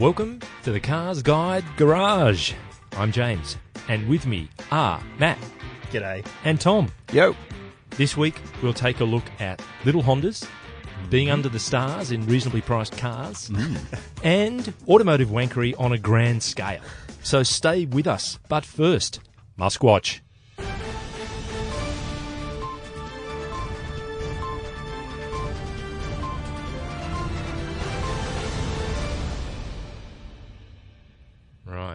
Welcome to the Cars Guide Garage. I'm James, and with me are Matt G'day. and Tom. Yo. This week, we'll take a look at little Hondas, being mm-hmm. under the stars in reasonably priced cars, mm. and automotive wankery on a grand scale. So stay with us. But first, Muskwatch.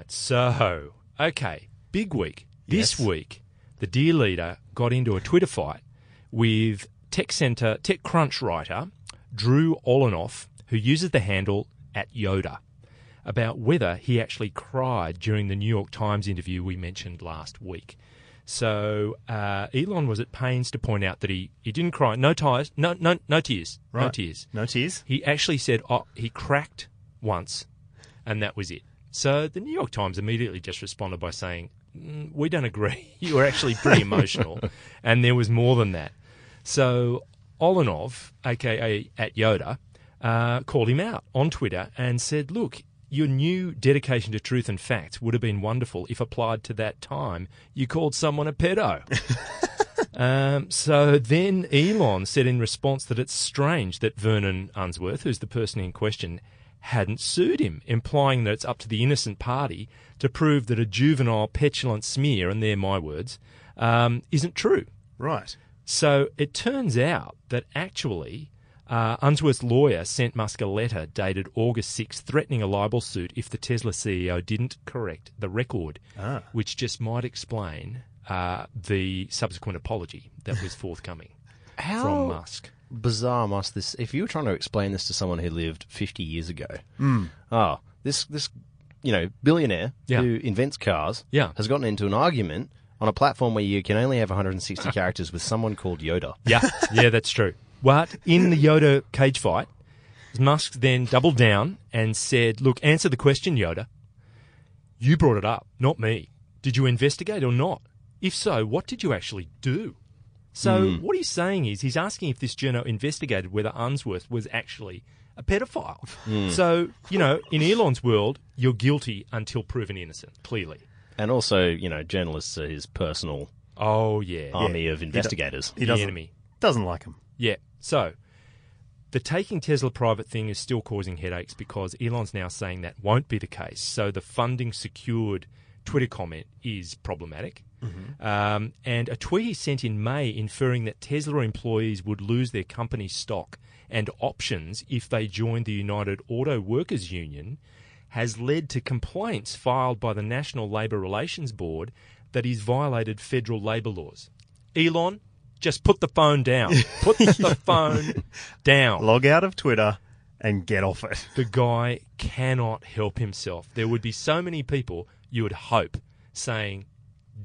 Right. So, okay, big week. This Yes. week, the dear leader got into a Twitter fight with Tech Center, Tech Crunch writer Drew Olanoff, who uses the handle at Yoda, about whether he actually cried during the New York Times interview we mentioned last week. So uh, Elon was at pains to point out that he, he didn't cry, no tears, no no no tears, no tears. No tears? He actually said oh, he cracked once, and that was it. So the New York Times immediately just responded by saying, "Mm, "We don't agree. you were actually pretty emotional, and there was more than that." So Olanoff, aka at Yoda, uh, called him out on Twitter and said, "Look." Your new dedication to truth and facts would have been wonderful if applied to that time you called someone a pedo. Um, so then Elon said in response that it's strange that Vernon Unsworth, who's the person in question, hadn't sued him, implying that it's up to the innocent party to prove that a juvenile, petulant smear, and they're my words, um, isn't true. Right. So it turns out that actually uh, Unsworth's lawyer sent Musk a letter dated August 6th threatening a libel suit if the Tesla CEO didn't correct the record, Ah. which just might explain uh, the subsequent apology that was forthcoming How from Musk. Bizarre must this? If you were trying to explain this to someone who lived 50 years ago, oh, this this you know billionaire Yeah. who invents cars, Yeah. has gotten into an argument on a platform where you can only have 160 characters with someone called Yoda. Yeah, yeah, that's true. But in the Yoda cage fight, Musk then doubled down and said, Look, answer the question, Yoda. You brought it up, not me. Did you investigate or not? If so, what did you actually do? So, hmm. what he's saying is he's asking if this journal investigated whether Unsworth was actually a pedophile. Hmm. So, you know, in Elon's world, you're guilty until proven innocent, clearly. And also, you know, journalists are his personal Oh, yeah. army of investigators. He the doesn't, enemy. doesn't like him. Yeah. So the taking Tesla private thing is still causing headaches because Elon's now saying that won't be the case. So the funding secured Twitter comment is problematic. Um, and a tweet he sent in May inferring that Tesla employees would lose their company stock and options if they joined the United Auto Workers Union has led to complaints filed by the National Labour Relations Board that he's violated federal labour laws. Elon, just put the phone down. Put the phone down. Log out of Twitter and get off it. The guy cannot help himself. There would be so many people you would hope saying,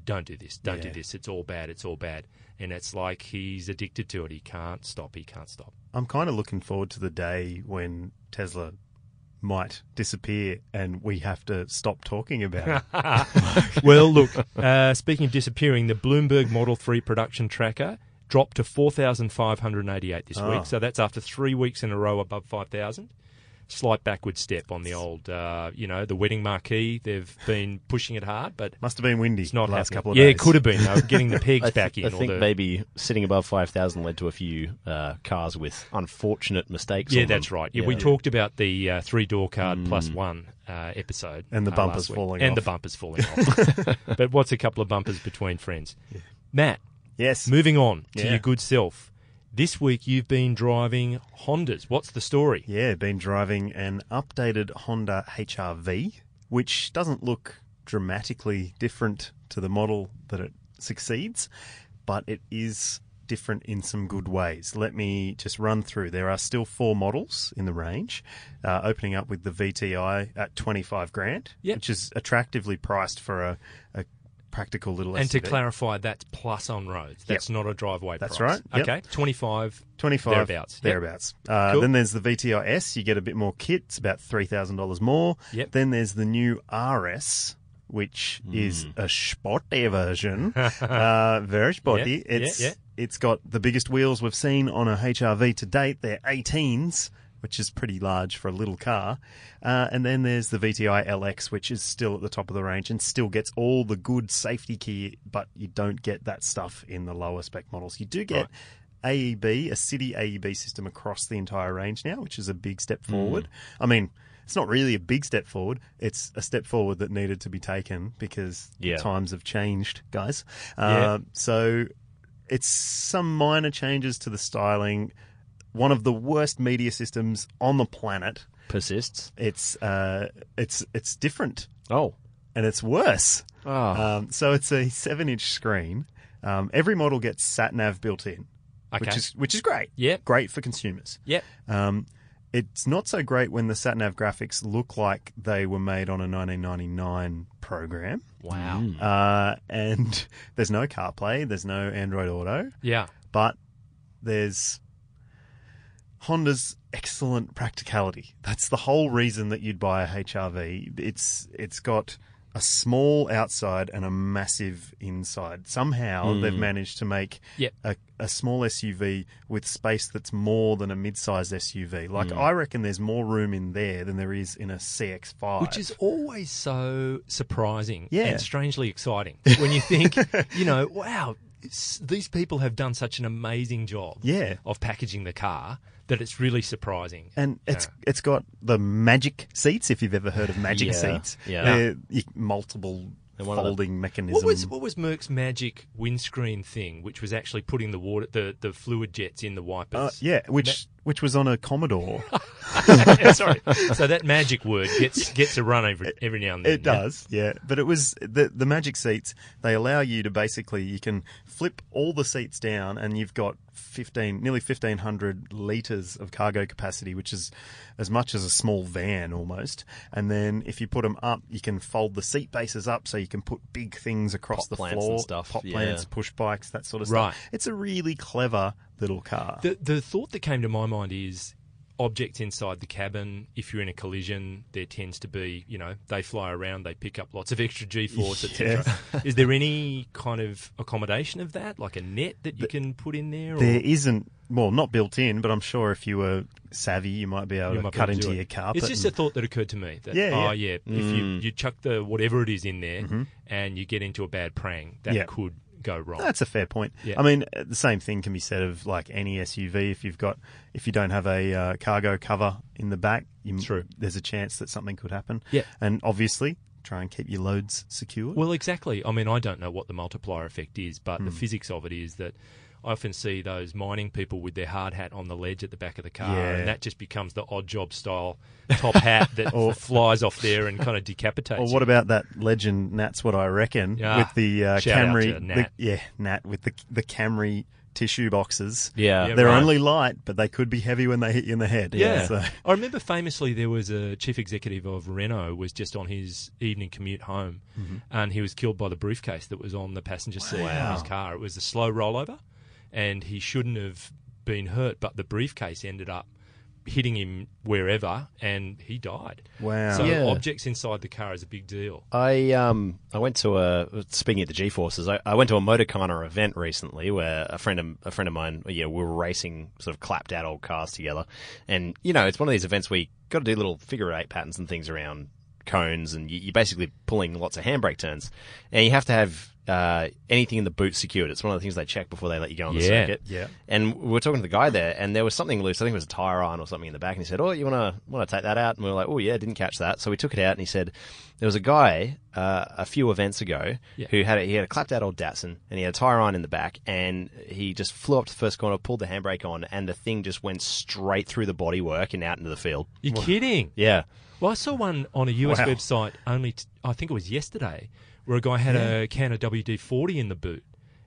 "Don't do this. Don't do this. It's all bad. It's all bad." And it's like he's addicted to it. He can't stop. He can't stop. I'm kind of looking forward to the day when Tesla might disappear and we have to stop talking about it. well, look, uh, speaking of disappearing, the Bloomberg Model 3 production tracker dropped to 4,588 this Oh. week. So that's after three weeks in a row above 5,000. Slight backward step on the old, uh, you know, the wedding marquee. They've been pushing it hard, but Must have been windy it's not the last happening. couple of yeah, days. it could have been. Were getting the pegs th- back in. I think the- maybe sitting above 5,000 led to a few uh, cars with unfortunate mistakes. Yeah, on them. that's right. Yeah, we talked about the uh, three door card plus one uh, episode, And the uh, bumpers falling and off. the bumpers falling off. but what's a couple of bumpers between friends? Matt, Yes. moving on to Yeah. your good self. This week you've been driving Hondas. What's the story? Yeah, been driving an updated Honda HRV, which doesn't look dramatically different to the model that it succeeds, but it is different in some good ways. Let me just run through. There are still four models in the range, uh, opening up with the VTI at 25 grand, Yep. which is attractively priced for a, a practical little And to clarify, that's plus on roads. That's not a driveway That's price. right. Yep. Okay, 25. 25 Thereabouts. Yep. thereabouts. Uh, Cool. Then there's the VTI S. You get a bit more kit. It's about three thousand dollars more. Yep. Then there's the new RS, which is Hmm. a sporty version. uh, very sporty. Yeah, yeah, It's yeah. it's got the biggest wheels we've seen on a HRV to date. They're 18s. Which is pretty large for a little car. Uh, and then there's the VTI LX, which is still at the top of the range and still gets all the good safety key, but you don't get that stuff in the lower spec models. You do get AEB, a city AEB system across the entire range now, which is a big step forward. I mean, it's not really a big step forward. It's a step forward that needed to be taken because Yeah. times have changed, guys. Uh, So it's some minor changes to the styling. One of the worst media systems on the planet. Persists. It's uh, it's it's different Oh. and it's worse. Oh. Um, so it's a seven-inch screen. Um, every model gets sat nav built in, which is which is great. Yep. great for consumers. Yep. Um, it's not so great when the sat nav graphics look like they were made on a 1999 program. Wow. Uh, and there's no CarPlay, there's no Android Auto, Yeah. but there's Honda's excellent practicality. That's the whole reason that you'd buy a HRV. It's it's got a small outside and a massive inside. Somehow hmm. they've managed to make Yep. a, a small SUV with space that's more than a mid-sized SUV. Like hmm. I reckon there's more room in there than there is in a CX-5. Which is always so surprising Yeah. and strangely exciting when you think, you know, wow, these people have done such an amazing job Yeah. of packaging the car that it's really surprising. and it's it's got the magic seats. If you've ever heard of magic Yeah, seats, yeah. They're multiple of the- folding mechanism. What was what was Merck's magic windscreen thing, which was actually putting the water, the, the fluid jets in the Uh, wipers? yeah, which which was on a Commodore. Yeah, sorry. So that magic word gets gets a run every every now and then. It does, yeah. But it was the the magic seats. They allow you to basically you can flip all the seats down, and you've got fifteen, nearly fifteen hundred liters of cargo capacity, which is as much as a small van almost. And then if you put them up, you can fold the seat bases up, so you can put big things across Pot the floor, stuff, pot yeah. plants, push bikes, that sort of Right. stuff. It's a really clever little car. The the thought that came to my mind is objects inside the cabin. If you're in a collision, there tends to be, you know, they fly around, they pick up lots of extra G-force, etc. Is there any kind of accommodation of that, like a net that you can put in there? Or? There isn't, well, not built in, but I'm sure if you were savvy, you might be able You to cut into your carpet. It's just a thought that occurred to me. That, Yeah, oh, yeah. yeah. If you, mm. you chuck the whatever it is in there mm-hmm. and you get into a bad prang, that Yeah. could go wrong. That's a fair point. Yeah. I mean, the same thing can be said of like any SUV. If you've got, if you don't have a uh, cargo cover in the back, you, True. there's a chance that something could happen. Yeah. and obviously try and keep your loads secure. Well, exactly. I mean, I don't know what the multiplier effect is, but Hmm. the physics of it is that I often see those mining people with their hard hat on the ledge at the back of the car, Yeah. and that just becomes the odd job style top hat that Or- flies off there and kind of decapitates. or you. what about that legend? Nat's what I reckon Yeah. with the uh, Camry. to the- yeah, Nat with the the Camry tissue boxes. Yeah. Yeah, They're right. only light, but they could be heavy when they hit you in the head. Yeah, So, I remember famously there was a chief executive of Renault was just on his evening commute home, Mm-hmm. and he was killed by the briefcase that was on the passenger seat of his car. It was a slow rollover, and he shouldn't have been hurt, but the briefcase ended up hitting him wherever, and he died. Wow. So Yeah. objects inside the car is a big deal. I um I went to a speaking of the G forces, I, I went to a Motorkhana event recently where a friend of a friend of mine, yeah, we were racing sort of clapped out old cars together, and you know it's one of these events where you got to do little figure eight patterns and things around cones, and you, you're basically pulling lots of handbrake turns, and you have to have uh, anything in the boot secured. It's one of the things they check before they let you go on the Yeah. circuit. Yeah. And we were talking to the guy there, and there was something loose. I think it was a tire iron or something in the back. And he said, "Oh, you want to want to take that out?" And we were like, "Oh yeah, didn't catch that." So we took it out, and he said, "There was a guy uh, a few events ago Yeah. who had a, he had a clapped out old Datsun, and he had a tire iron in the back, and he just flew up to the first corner, pulled the handbrake on, and the thing just went straight through the bodywork and out into the field. You're kidding? Yeah, Well, I saw one on a US Wow. website only, t- I think it was yesterday, where a guy had a can of WD 40 in the boot.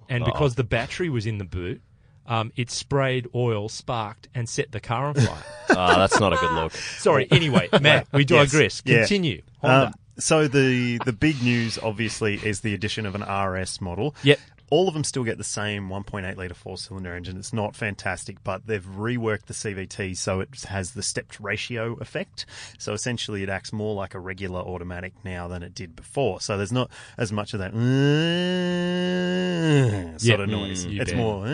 And because the battery was in the boot, um, it sprayed oil, sparked, and set the car on fire. oh, that's not a good look. Sorry, anyway, Matt, we Yes. digress. Yeah. Continue. Honda. Um, so the the big news, obviously, is the addition of an RS model. Yep. All of them still get the same 1.8 litre four cylinder engine. It's not fantastic, but they've reworked the CVT so it has the stepped ratio effect. So essentially, it acts more like a regular automatic now than it did before. So there's not as much of that sort Yeah. of noise. Mm, it's bet. more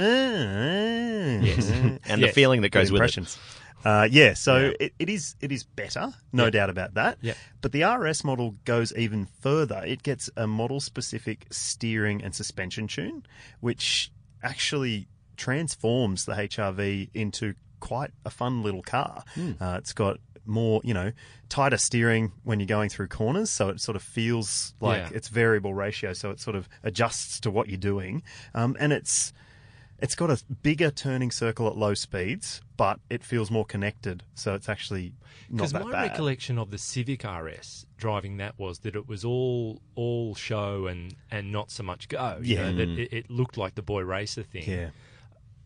Yes. And Yeah. the feeling that goes Good with it. Uh, yeah, so Yeah. It, it is it is better, no doubt about that. But the RS model goes even further. It gets a model specific steering and suspension tune, which actually transforms the HRV into quite a fun little car. Uh, it's got more, you know, tighter steering when you're going through corners, so it sort of feels like Yeah. it's variable ratio, so it sort of adjusts to what you're doing, um, and it's it's got a bigger turning circle at low speeds, but it feels more connected, so it's actually not that bad. Because my recollection of the Civic RS driving that was that it was all all show and, and not so much go. You Yeah. know, that it, it looked like the boy racer thing. yeah.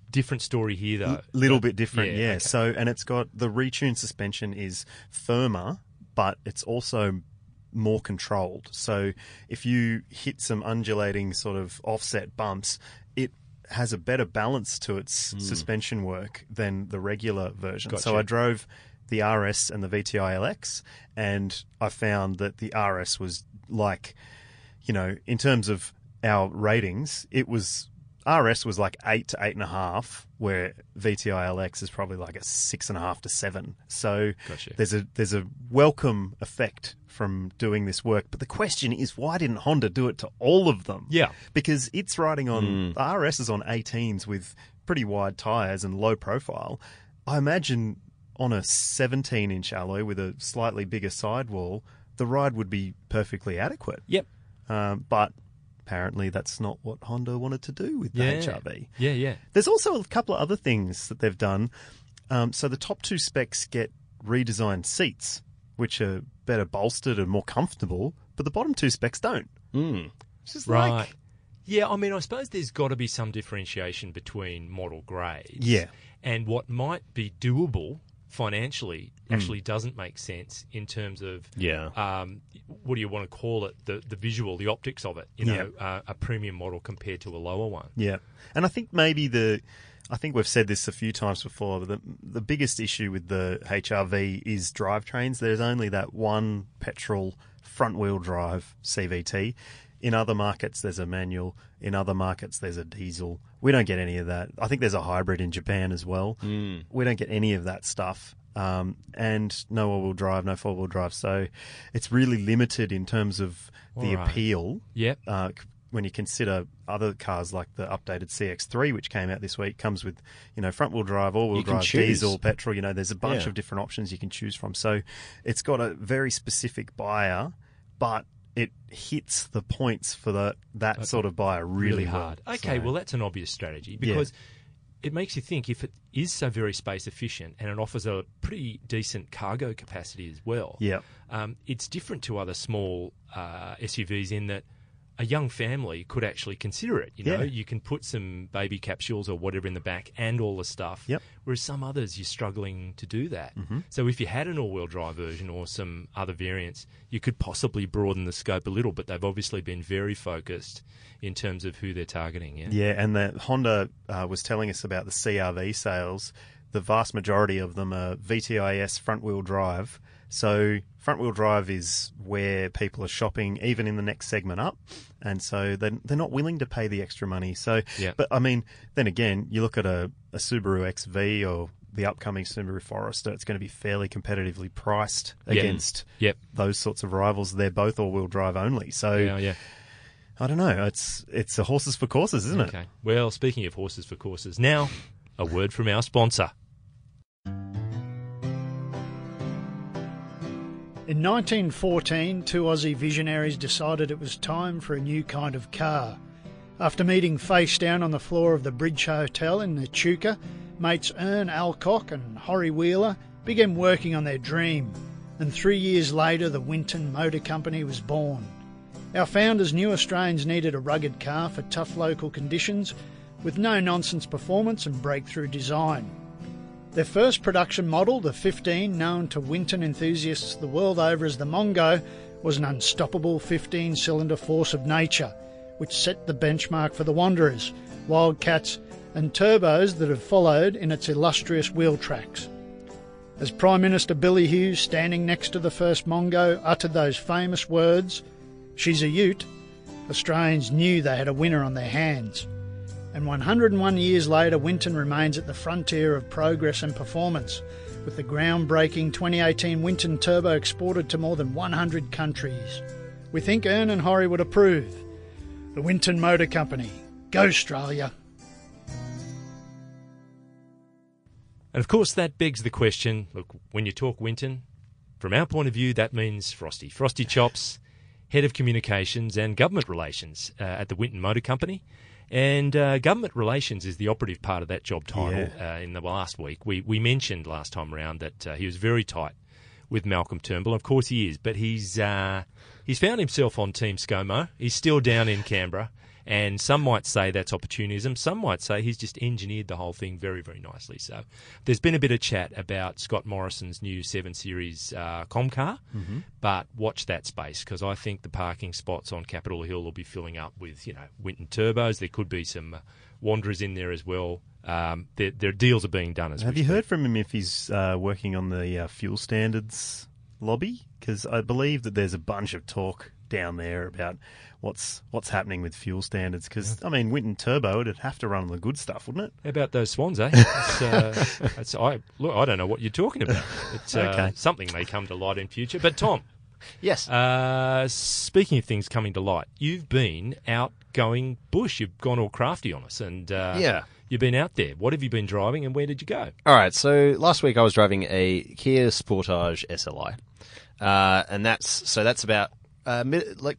Different story here though. little bit different, yeah, yeah. okay. So, and it's got the retuned suspension is firmer, but it's also more controlled. So, if you hit some undulating sort of offset bumps, it has a better balance to its hmm. suspension work than the regular version. So, I drove the RS and the VTI LX, and I found that the RS was like, you know, in terms of our ratings, it was RS was like eight to eight and a half, where VTI LX is probably like a six and a half to seven. So Gotcha. there's a there's a welcome effect from doing this work. But the question is, why didn't Honda do it to all of them? Yeah. because it's riding on the RS is on 18s with pretty wide tires and low profile. I imagine on a 17 inch alloy with a slightly bigger sidewall, the ride would be perfectly adequate. Yep. Um, but apparently, that's not what Honda wanted to do with the Yeah. HRV. Yeah, yeah. There's also a couple of other things that they've done. Um, so the top two specs get redesigned seats, which are better bolstered and more comfortable, but the bottom two specs don't. Mm. It's just Right. like, Yeah, I mean, I suppose there's got to be some differentiation between model grades. Yeah. And what might be doable financially Hmm. actually doesn't make sense in terms of Yeah. um, what do you want to call it? The the visual, the optics of it. You know, uh, a premium model compared to a lower one. Yeah, and I think maybe the, I think we've said this a few times before. But the the biggest issue with the HRV is drivetrains. There's only that one petrol front wheel drive CVT. In other markets, there's a manual. In other markets, there's a diesel. We don't get any of that. I think there's a hybrid in Japan as well. Mm. We don't get any of that stuff. Um, and no all wheel drive, no four wheel drive. So it's really limited in terms of the right. appeal Yep. uh, when you consider other cars like the updated CX3, which came out this week, comes with you know front wheel drive, all wheel drive, choose. diesel, petrol. You know, there's a bunch Yeah. of different options you can choose from. So it's got a very specific buyer, but it hits the points for the that sort of buyer really, really hard. Okay, So- well that's an obvious strategy because it makes you think if it is so very space efficient and it offers a pretty decent cargo capacity as well. yeah, Um, it's different to other small uh, SUVs in that a young family could actually consider it. You know, Yeah. you can put some baby capsules or whatever in the back and all the stuff. Yep. Whereas some others, you're struggling to do that. Mm-hmm. So if you had an all-wheel drive version or some other variants, you could possibly broaden the scope a little. But they've obviously been very focused in terms of who they're targeting. Yeah. Yeah, and the Honda uh, was telling us about the CRV sales. The vast majority of them are VTIS front wheel drive. So front wheel drive is where people are shopping, even in the next segment up, and so they're, they're not willing to pay the extra money. So, Yeah. but I mean, then again, you look at a, a Subaru XV or the upcoming Subaru Forester, it's going to be fairly competitively priced Yeah. against Yep. those sorts of rivals. They're both all wheel drive only. So Yeah. Yeah. I don't know. It's it's a horses for courses, isn't it? Okay. Well, speaking of horses for courses, now a word from our sponsor. In 1914, two Aussie visionaries decided it was time for a new kind of car. After meeting face down on the floor of the Bridge Hotel in the Echuca, mates Ern Alcock and Horry Wheeler began working on their dream, and three years later, the Winton Motor Company was born. Our founders knew Australians needed a rugged car for tough local conditions with no nonsense performance and breakthrough design. Their first production model, the 15, known to Winton enthusiasts the world over as the Mongo, was an unstoppable 15 cylinder force of nature, which set the benchmark for the Wanderers, Wildcats, and turbos that have followed in its illustrious wheel tracks. As Prime Minister Billy Hughes, standing next to the first Mongo, uttered those famous words, She's a ute, Australians knew they had a winner on their hands. And 101 years later, Winton remains at the frontier of progress and performance, with the groundbreaking 2018 Winton Turbo exported to more than 100 countries. We think Ern and Horry would approve. The Winton Motor Company. Go Australia! And of course, that begs the question look, when you talk Winton, from our point of view, that means Frosty. Frosty Chops, Head of Communications and Government Relations uh, at the Winton Motor Company. And uh, government relations is the operative part of that job title uh, in the last week. We, we mentioned last time around that uh, he was very tight with Malcolm Turnbull. Of course he is, but he's, uh, he's found himself on Team ScoMo. He's still down in Canberra. And some might say that's opportunism. Some might say he's just engineered the whole thing very, very nicely. So there's been a bit of chat about Scott Morrison's new 7 Series uh, Comcar, but watch that space because I think the parking spots on Capital Hill will be filling up with, you know, Winton Turbos. There could be some uh, Wanderers in there as well. Um, there, there deals are being done as Have you speak. heard from him if he's uh, working on the uh, fuel standards lobby? Because I believe that there's a bunch of talk down there about what's what's happening with fuel standards. Because I mean, Winton Turbo it'd have to run on the good stuff, wouldn't it? How about those swans, eh? That's, uh, that's, I, look, I don't know what you're talking about. It's, uh, Okay. Something may come to light in future. But, Tom, Yes. uh, speaking of things coming to light, you've been out going bush. You've gone all crafty on us. and uh, Yeah. You've been out there. What have you been driving and where did you go? All right. So last week I was driving a Kia Sportage SLI, uh, and that's so that's about uh, mid, like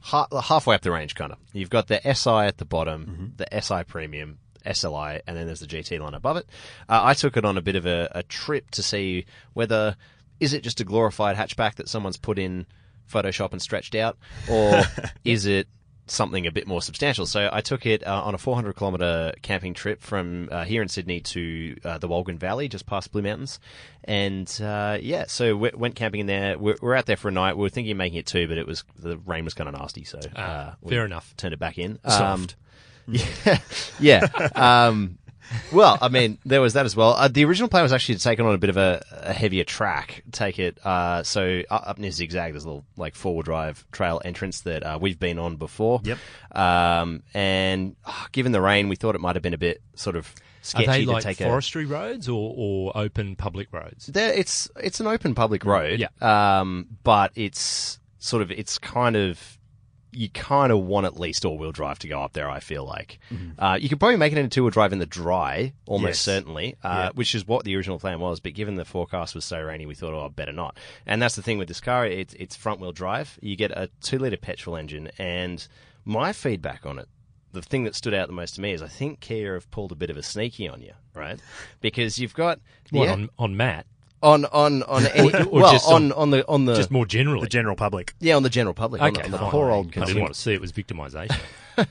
ha- halfway up the range, kind of. You've got the SI at the bottom, the SI Premium. SLI, and then there's the GT line above it. Uh, I took it on a bit of a, a trip to see whether is it just a glorified hatchback that someone's put in Photoshop and stretched out, or is it something a bit more substantial. So I took it uh, on a 400 kilometre camping trip from uh, here in Sydney to uh, the Wolgan Valley, just past Blue Mountains. And uh, yeah, so we went camping in there. We're, we're out there for a night. We were thinking of making it two, but it was the rain was kind of nasty, so uh, we fair enough. Turned it back in. Soft. Um, yeah, yeah. Um, well, I mean, there was that as well. Uh, the original plan was actually to take it on a bit of a, a heavier track. Take it uh, so up near Zigzag, there's a little like four-wheel drive trail entrance that uh, we've been on before. Yep. Um, and uh, given the rain, we thought it might have been a bit sort of Are sketchy they to like take a. forestry roads or, or open public roads? There, it's it's an open public road. Yeah. Um, but it's sort of it's kind of you kind of want at least all-wheel drive to go up there. I feel like uh, you could probably make it into two-wheel drive in the dry, almost Yes. certainly, uh, which is what the original plan was. But given the forecast was so rainy, we thought, oh, better not. And that's the thing with this car; it's it's front-wheel drive. You get a two-liter petrol engine, and my feedback on it the thing that stood out the most to me is I think Kia have pulled a bit of a sneaky on you, right? Because you've got What, yeah, on, on Matt? On on on any, Or well just on, on- on the on the Just more generally. The general public. yeah on the general public on the, okay, on the fine. poor I old didn't want to see it was victimisation.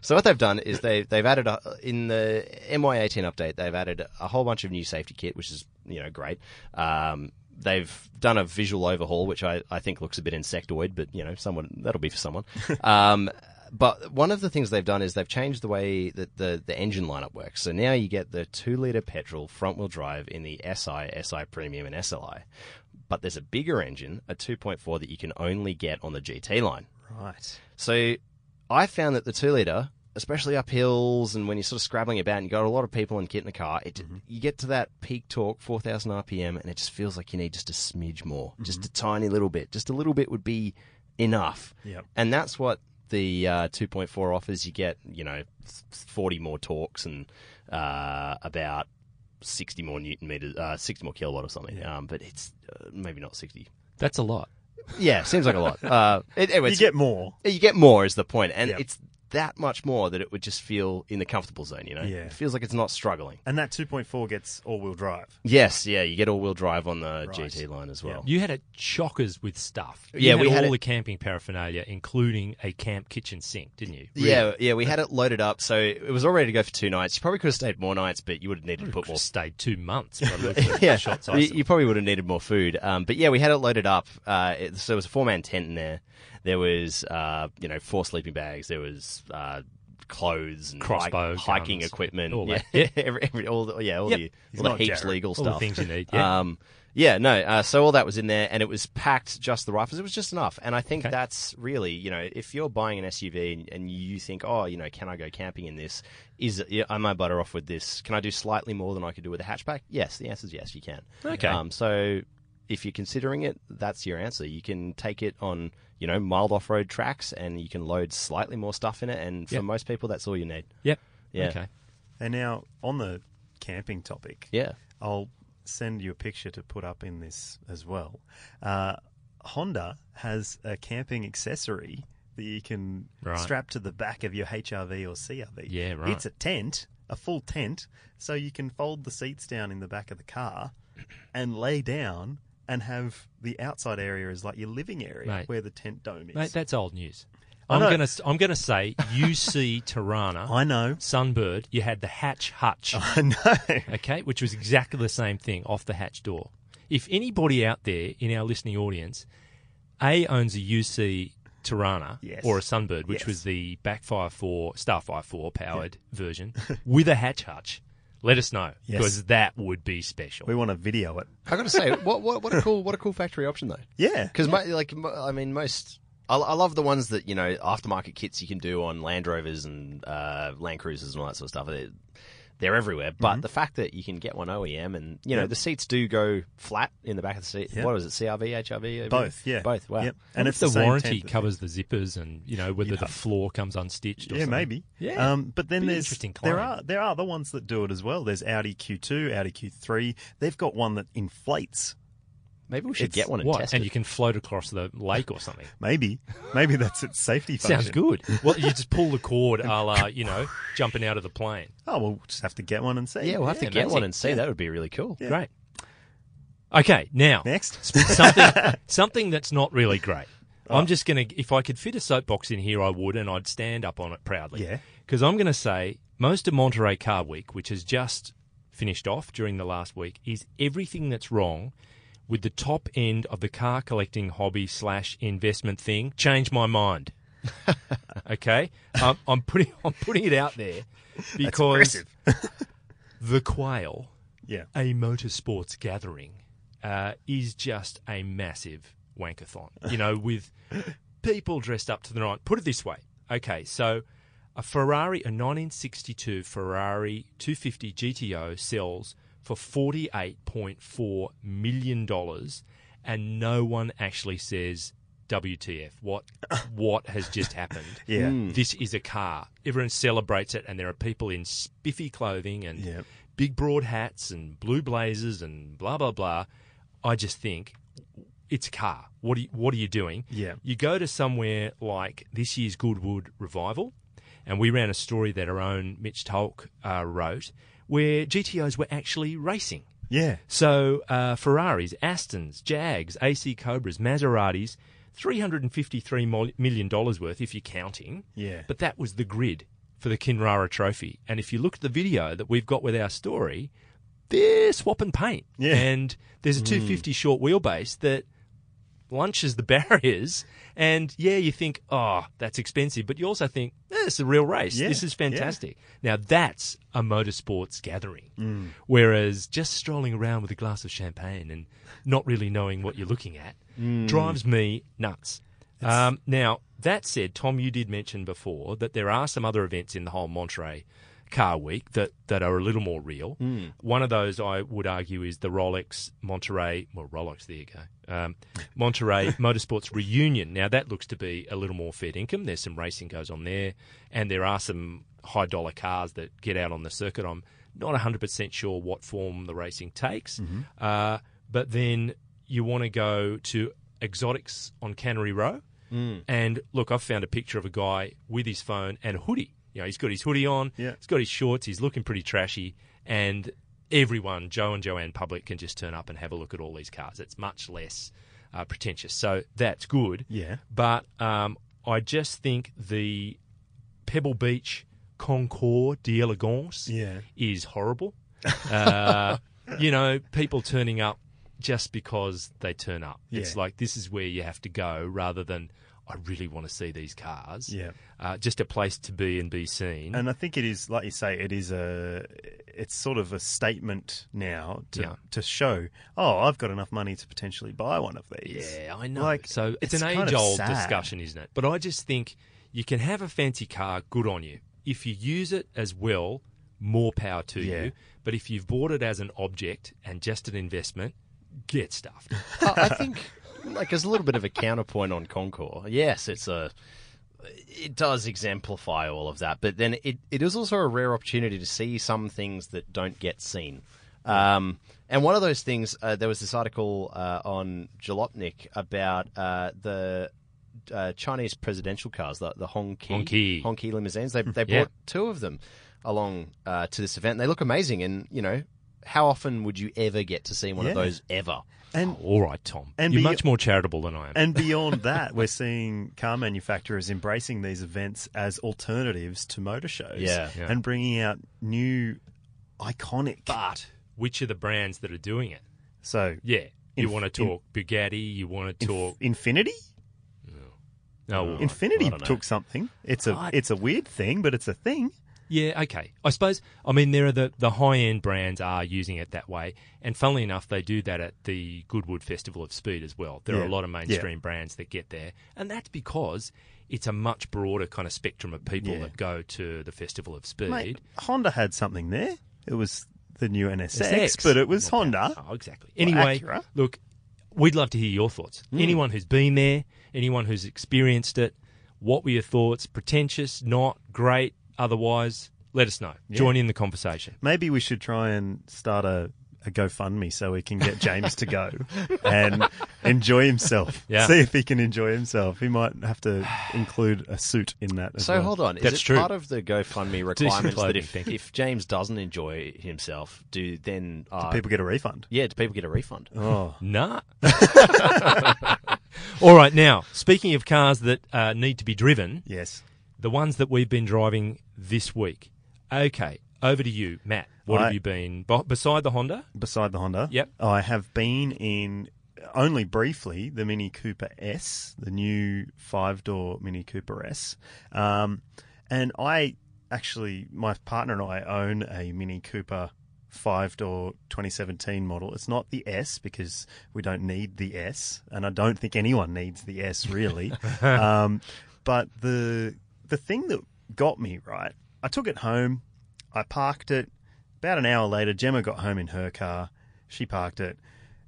So what they've done is they they've added a, in the MY18 update they've added a whole bunch of new safety kit, which is you know great. Um, they've done a visual overhaul, which I, I think looks a bit insectoid, but you know someone that'll be for someone. um, but one of the things they've done is they've changed the way that the, the engine lineup works. So now you get the two liter petrol front wheel drive in the SI, SI Premium, and SLI. But there's a bigger engine, a 2.4, that you can only get on the GT line. Right. So I found that the two liter, especially up hills and when you're sort of scrabbling about and you've got a lot of people and kit in the car, it, mm-hmm. you get to that peak torque, 4,000 RPM, and it just feels like you need just a smidge more, just mm-hmm. a tiny little bit. Just a little bit would be enough. Yep. And that's what the uh, 2.4 offers. You get, you know, 40 more torques and uh, about 60 more newton meters, uh, 60 more kilowatt or something. Um, but it's uh, maybe not 60. That's a lot. Yeah, seems like a lot. Uh, it, anyway, You get more. you get more is the point, and Yep. it's that much more that it would just feel in the comfortable zone. You know, Yeah. it feels like it's not struggling. And that 2.4 gets all-wheel drive. Yes, yeah, you get all-wheel drive on the GT line as well. You had it chockers with stuff. You Yeah, had we all had it- the camping paraphernalia, including a camp kitchen sink, didn't you? Yeah, yeah, we had it loaded up, so it was all ready to go for two nights. You probably could have stayed more nights, but you would have needed to put more. Stayed two months. by the looks of the Yeah, shots you, you probably would have needed more food. Um, but yeah, we had it loaded up. Uh, it, so there was a four-man tent in there. There was, uh, you know, four sleeping bags. There was uh, clothes and Crossbow, hike- hiking guns, equipment, all yeah, that. every, every, all the, yeah, all Yep. the all the heaps Jared. legal All the stuff. things you need, yeah. Um, yeah, no. Uh, so all that was in there, and it was packed just the right. It was just enough, and I think Okay. that's really, you know, if you're buying an SUV and, and you think, oh, you know, can I go camping in this? Is yeah, am I better off with this? Can I do slightly more than I could do with a hatchback? Yes, the answer is yes, you can. Okay. Um, so if you're considering it, that's your answer. You can take it on, you know, mild off-road tracks, and you can load slightly more stuff in it. And for Yep. most people, that's all you need. Yep. Yeah. Okay. And now on the camping topic, Yeah. I'll send you a picture to put up in this as well. Uh, Honda has a camping accessory that you can Right. strap to the back of your HRV or CRV. Yeah, right. It's a tent, a full tent, so you can fold the seats down in the back of the car and lay down and have the outside area as like your living area Mate. where the tent dome is. Mate, that's old news. I I'm know. gonna I'm gonna say UC Torana I know. Sunbird. You had the hatch hutch. I know. okay, which was exactly the same thing off the hatch door. If anybody out there in our listening audience, A owns a UC Torana Yes. or a Sunbird, which Yes. was the Backfire 4, Starfire 4 powered version with a hatch hutch, let us know Yes. because that would be special. We want to video it. I got to say, what, what what a cool what a cool factory option though. Yeah. Because like mo- I mean most. I, I love the ones that you know aftermarket kits you can do on Land Rovers and uh, Land Cruisers and all that sort of stuff. They're, they're everywhere, but the fact that you can get one OEM and you know Yep. the seats do go flat in the back of the seat. Yep. What was it? CRV, HRV, Both, yeah. both. Wow. Yep. and if it's the, warranty covers the zippers and you know whether You the floor comes unstitched or Yeah, something. maybe. Yeah. Um, but then there's interesting there are there are the ones that do it as well. There's Audi Q2, Audi Q3. They've got one that inflates. Maybe we should It's- get one and What? test it. And you can float across the lake or something. Maybe, maybe that's its safety function. Sounds good. Well, you just pull the cord, a la, you know, jumping out of the plane. Oh, we'll just have to get one and see. yeah, we'll have to get one it. and see. That would be really cool. Yeah. Great. Okay, now Next. something something that's not really great. Oh. I'm just going to, if I could fit a soapbox in here, I would, and I'd stand up on it proudly. Yeah. Because I'm going to say most of Monterey Car Week, which has just finished off during the last week, is everything that's wrong with the top end of the car collecting hobby slash investment thing. Change my mind. okay, um, I'm putting I'm putting it out there because the quail Yeah. a motorsports gathering uh, is just a massive wankathon. You know, with people dressed up to the night. Put it this way. Okay, so a Ferrari, a 1962 Ferrari 250 GTO sells for $48.4 million, and no one actually says, WTF, what, what has just happened? Yeah. This is a car. Everyone celebrates it, and there are people in spiffy clothing and Yep. big broad hats and blue blazers and blah blah blah. I just think it's a car. What are you, what are you doing? Yeah. You go to somewhere like this year's Goodwood Revival, and we ran a story that our own Mitch Tulk uh, wrote, where GTOs were actually racing. Yeah. So uh, Ferraris, Astons, Jags, AC Cobras, Maseratis, $353 million worth if you're counting. Yeah. But that was the grid for the Kinrara Trophy. And if you look at the video that we've got with our story, they're swapping paint. Yeah. And there's a 250 short wheelbase that lunches the barriers. And yeah, you think, oh, that's expensive. But you also think, eh, it's a real race. Yeah, This is yeah. fantastic. Now, that's a motorsports gathering. Mm. Whereas just strolling around with a glass of champagne and not really knowing what you're looking at Mm. drives me nuts. Um, now, that said, Tom, you did mention before that there are some other events in the whole Monterey Car Week that, that are a little more real. One of those, I would argue, is the Rolex Monterey, well, Rolex, there you go, um, Monterey Motorsports Reunion. Now, that looks to be a little more fair income. There's some racing goes on there, and there are some high dollar cars that get out on the circuit. I'm not 100% sure what form the racing takes. Uh, but then you want to go to exotics on Cannery Row. And look, I've found a picture of a guy with his phone and a hoodie. You know, he's got his hoodie on, Yeah. he's got his shorts, he's looking pretty trashy, and everyone, Joe and Joanne Public, can just turn up and have a look at all these cars. It's much less uh, pretentious. So that's good. Yeah. But um, I just think the Pebble Beach Concours d'Elegance Yeah. is horrible. Uh, you know, people turning up just because they turn up. It's like this is where you have to go rather than I really want to see these cars. Yeah. Uh, just a place to be and be seen. And I think it is, like you say, it is a, it's sort of a statement now to Yeah. to show, oh, I've got enough money to potentially buy one of these. Yeah, I know. Like, so it's, it's an age-old sad. discussion, isn't it? But I just think you can have a fancy car, good on you. If you use it as well, more power to Yeah. you. But if you've bought it as an object and just an investment, get stuffed. I I think, like, as a little bit of a counterpoint on Concours, yes, it's a. It does exemplify all of that, but then it, it is also a rare opportunity to see some things that don't get seen. Um, and one of those things, uh, there was this article uh, on Jalopnik about uh, the uh, Chinese presidential cars, the, the Hongqi, Hongqi. Limousines. They, they Yeah. brought two of them along uh, to this event. They look amazing, and you know, how often would you ever get to see one Yeah. of those ever? And oh, All right, Tom. And You're be- much more charitable than I am. and beyond that, we're seeing car manufacturers embracing these events as alternatives to motor shows. Yeah. Yeah. and bringing out new, iconic. but which are the brands that are doing it? so Yeah. You Inf- want to talk Bugatti, you want to talk... Infiniti. no, oh, well, Infiniti I don't know. took something. It's a it's a weird thing, but it's a thing. Yeah, okay. I suppose, I mean, there are the, the high end brands are using it that way. And funnily enough, they do that at the Goodwood Festival of Speed as well. There are a lot of mainstream brands that get there. And that's because it's a much broader kind of spectrum of people Yeah. that go to the Festival of Speed. Mate, Honda had something there. It was the new NSX, SX. but it was Not Honda. Oh, exactly. Anyway, Acura. look, we'd love to hear your thoughts. Hmm. Anyone who's been there, anyone who's experienced it, what were your thoughts? Pretentious, not great, otherwise, let us know. Join in the conversation. Maybe we should try and start a, a GoFundMe so we can get James to go and enjoy himself. Yeah. See if he can enjoy himself. He might have to include a suit in that. As So well. hold on, is That's it true. part of the GoFundMe requirements that if, if James doesn't enjoy himself, do then uh, People get a refund. yeah, do people get a refund? Oh, Nah. All right, now, speaking of cars that uh, need to be driven, yes. The ones that we've been driving this week. Okay, over to you, Matt. What I- have you been b- beside the Honda? Beside the Honda. Yep. I have been in only briefly the Mini Cooper S, the new five door Mini Cooper S. Um, and I actually, my partner and I own a Mini Cooper five door 2017 model. It's not the S because we don't need the S, and I don't think anyone needs the S really. um, but the the thing that got me right, I took it home, I parked it. About an hour later, Gemma got home in her car. She parked it.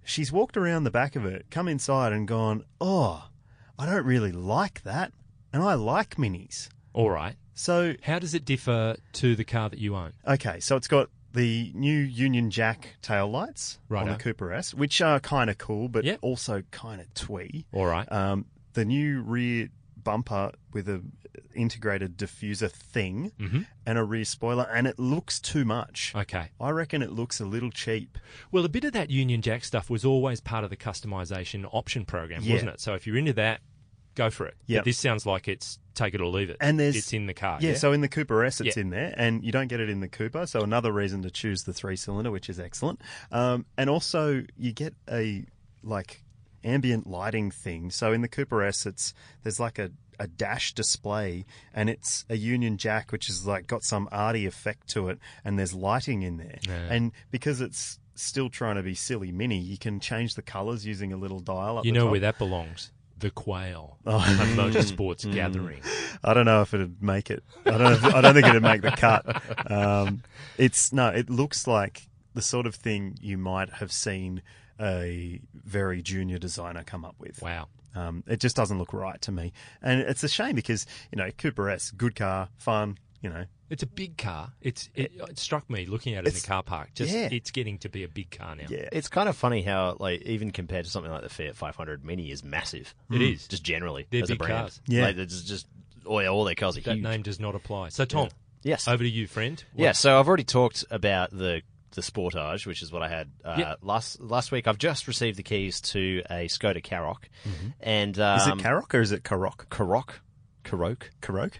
She's walked around the back of it, come inside, and gone, "Oh, I don't really like that, and I like minis." All right. So How does it differ to the car that you own? Okay, so it's got the new Union Jack tail lights on Righto. the Cooper S, which are kind of cool, but Yep. also kind of twee. All right. Um, the new rear bumper with a integrated diffuser thing Mhm. and a rear spoiler, and it looks too much. Okay. I reckon it looks a little cheap. Well, a bit of that Union Jack stuff was always part of the customization option program, Yeah. wasn't it? So if you're into that, go for it. Yeah. This sounds like it's take it or leave it. And there's- it's in the car. Yeah, Yeah. so in the Cooper S, it's Yeah. in there, and you don't get it in the Cooper. So another reason to choose the three cylinder, which is excellent. Um, and also, you get a like ambient lighting thing. So in the Cooper S, it's there's like a a dash display, and it's a Union Jack, which is like got some arty effect to it, and there's lighting in there. Yeah. And because it's still trying to be silly mini, you can change the colors using a little dial up. you know top. where that belongs. The Quail, Oh. a motorsports Mm. gathering. I don't know if it'd make it. I don't. If, I don't think it'd make the cut. Um, it's no. It looks like the sort of thing you might have seen a very junior designer come up with. Wow. Um, it just doesn't look right to me, and it's a shame because you know Cooper S, good car, fun. You know, It's a big car. It's it, it struck me looking at it in the car park. Just yeah. it's getting to be a big car now. yeah. It's kind of funny how, like, even compared to something like the Fiat 500 Mini, is massive. It is. just generally They're as a big brand. cars. Yeah. like, it's just all, all their cars are That huge. name does not apply. So Tom, Yes, over to you, friend. What- yeah. So I've already talked about the the Sportage, which is what I had uh, Yep. last last week. I've just received the keys to a Skoda Karoq, and um, is it Karoq or is it Karoq? Karoq? Karoq? Karoq?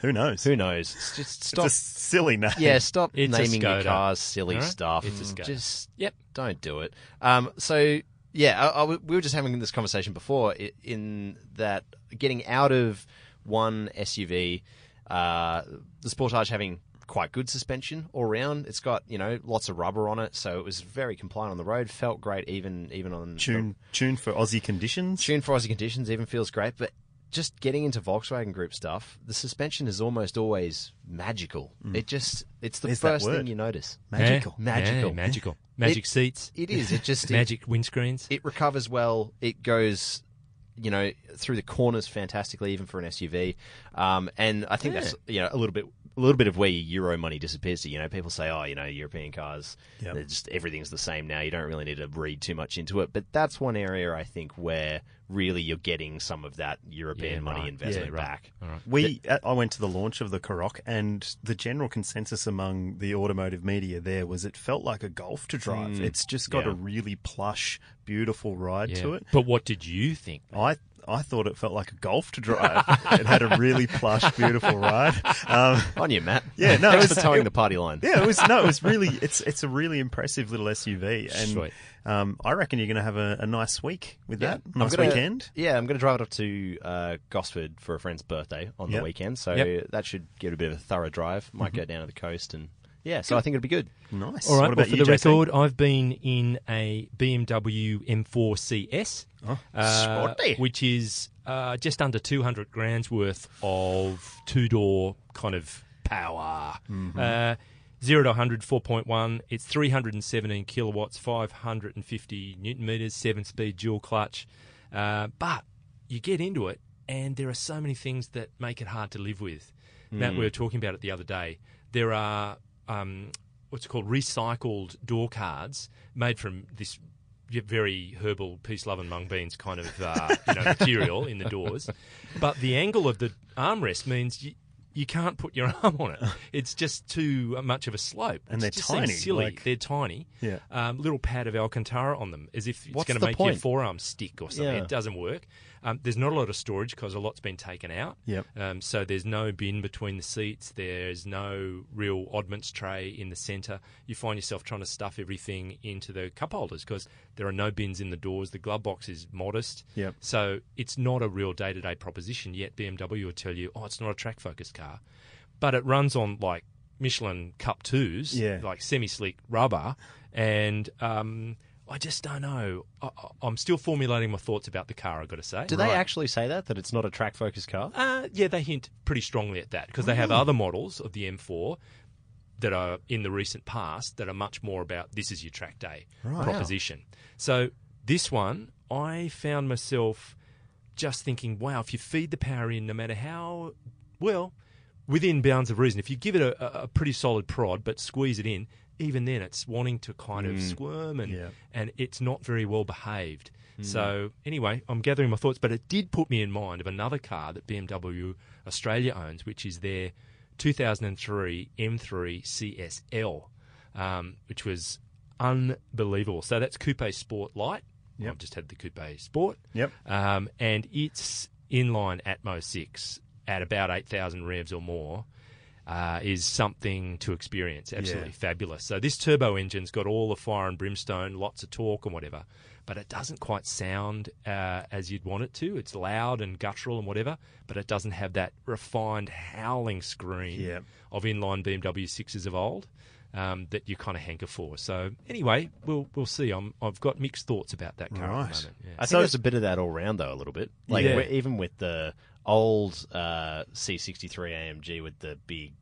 Who knows? Who knows? It's just stop. It's a silly name. Yeah, stop It's a naming your Skoda. cars silly All right? stuff. It's a Skoda. Just Yep. don't do it. Um, so Yeah, I, I, we were just having this conversation before i- in that getting out of one SUV, uh, the Sportage having quite good suspension all round. It's got you know lots of rubber on it, so it was very compliant on the road. Felt great even even on Tune tune for Aussie conditions. tune for Aussie conditions. Even feels great, but just getting into Volkswagen Group stuff, the suspension is almost always magical. It just it's the There's first thing you notice. Magical. Yeah, Magical. yeah, magical. Magic It- seats. It is. It just it- magic windscreens. it recovers well. It goes, you know, through the corners fantastically, even for an SUV. Um, and I think that's you know a little bit, a little bit of where your Euro money disappears to. You know, people say, oh, you know, European cars, Yep. just everything's the same now. You don't really need to read too much into it. But that's one area I think where really you're getting some of that European Yeah, money right. investment Yeah, right. back. Right. We, uh, I went to the launch of the Karoq, and the general consensus among the automotive media there was it felt like a Golf to drive. It's just got yeah. a really plush, beautiful ride to it. But what did you think? I I thought it felt like a Golf to drive. it had a really plush, beautiful ride. Um, On you, Matt. Yeah, no, Thanks it's- for towing it- the party line. yeah, it was no, it was really it's it's a really impressive little SUV, and Sweet. um, I reckon you're going to have a, a nice week with that. Nice gonna- weekend. Yeah, I'm going to drive it up to uh, Gosford for a friend's birthday on Yep. the weekend, so Yep. that should give it a bit of a thorough drive. Mm-hmm. Might go down to the coast and yeah, so I think it'll be good. Nice. All right. What well, for you, the JC? record, I've been in a BMW M4 CS, Oh, uh, sporty. which is uh, just under 200 grand's worth of two door kind of power. Mm-hmm. Uh, Zero to 100, 4.1. It's 317 kilowatts, 550 newton meters, seven speed dual clutch. Uh, but you get into it, and there are so many things that make it hard to live with. Matt, we were talking about it the other day. There are um, what's called recycled door cards made from this very herbal peace, love, and mung beans kind of uh, you know material in the doors, but the angle of the armrest means you. You can't put your arm on it. It's just too much of a slope. And they're tiny, Silly. like- they're tiny. Yeah. Um, little pad of Alcantara on them, as if it's What's going to the make your forearm stick or something. Yeah. It doesn't work. Um, there's not a lot of storage because a lot's been taken out. Yep. Um, so there's no bin between the seats. There's no real oddments tray in the centre. You find yourself trying to stuff everything into the cup holders because there are no bins in the doors. The glove box is modest. Yep. So it's not a real day to day proposition. Yet BMW will tell you, oh, it's not a track focused car, but it runs on like Michelin Cup twos, Yeah. like semi slick rubber, and um, I just don't know. I, I'm still formulating my thoughts about the car. I've got to say. Do they actually say that that it's not a track focused car? Uh, yeah, they hint pretty strongly at that because they have other models of the M4 that are in the recent past that are much more about this is your track day proposition. So this one, I found myself just thinking, wow, if you feed the power in, no matter how well within bounds of reason, if you give it a- a pretty solid prod but squeeze it in, even then it's wanting to kind of squirm and Yeah. and it's not very well behaved. So anyway, I'm gathering my thoughts, but it did put me in mind of another car that BMW Australia owns, which is their 2003 M3 CSL, um, which was unbelievable. So that's Coupe Sport Light. Yep. I've just had the Coupe Sport. Yep. Um, and it's inline Atmo 6 at about 8,000 revs or more uh, is something to experience. Absolutely Yeah. fabulous. So this turbo engine's got all the fire and brimstone, lots of torque and whatever, but it doesn't quite sound uh, as you'd want it to. It's loud and guttural and whatever, but it doesn't have that refined howling scream Yeah. of inline BMW 6s of old. Um, that you kind of hanker for. So anyway, we'll we'll see. I'm, I've got mixed thoughts about that car at Right. the moment. Yeah. I think So- there's a bit of that all round though, a little bit. Like Yeah. even with the old uh, C63 AMG with the big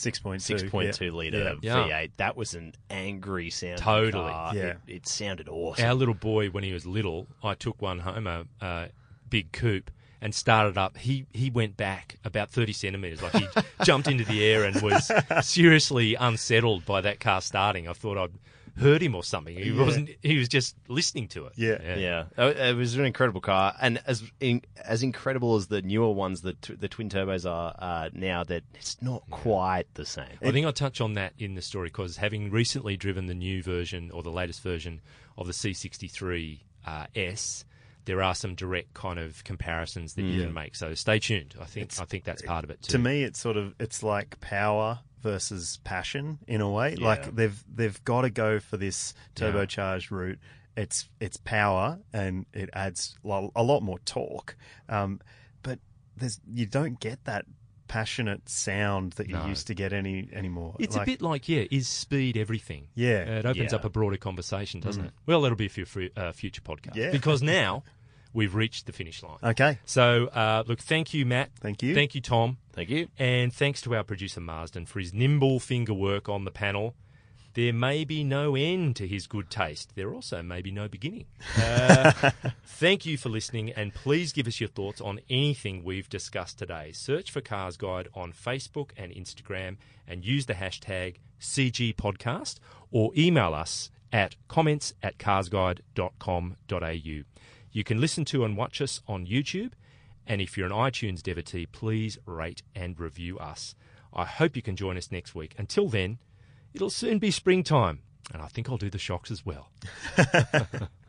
6.2. 6.2 yeah. liter Yeah. V8, that was an angry sound. Totally. car. Yeah. It, it sounded awesome. Our little boy, when he was little, I took one home, a, a big coupe, and started up. He he went back about thirty centimeters, like he jumped into the air and was seriously unsettled by that car starting. I thought I'd hurt him or something. He wasn't. He was just listening to it. Yeah. Yeah, Uh, it was an incredible car, and as in, as incredible as the newer ones, the t- the twin turbos are uh, now, that it's not quite the same. I think I'll touch on that in the story because having recently driven the new version or the latest version of the C63 uh, S, there are some direct kind of comparisons that you can make. So stay tuned. I think I think that's part of it too. To me, it's sort of it's like power versus passion in a way. Like they've they've got to go for this turbocharged route its its power and it adds a lot more torque. Um, but there's you don't get that passionate sound that you No. used to get any anymore. It's Like- a bit like, yeah, is speed everything? Yeah, Uh, it opens yeah. up a broader conversation, doesn't it? Well, that'll be for a fu- uh, future podcast. Yeah. Because now we've reached the finish line. okay. So, uh, look, thank you, Matt. Thank you. Thank you, Tom. Thank you. And thanks to our producer, Marsden, for his nimble finger work on the panel. There may be no end to his good taste. There also may be no beginning. Uh, thank you for listening, and please give us your thoughts on anything we've discussed today. Search for Cars Guide on Facebook and Instagram and use the hashtag CG Podcast or email us at comments at carsguide.com.au. You can listen to and watch us on YouTube, and if you're an iTunes devotee, please rate and review us. I hope you can join us next week. Until then, it'll soon be springtime, and I think I'll do the shocks as well.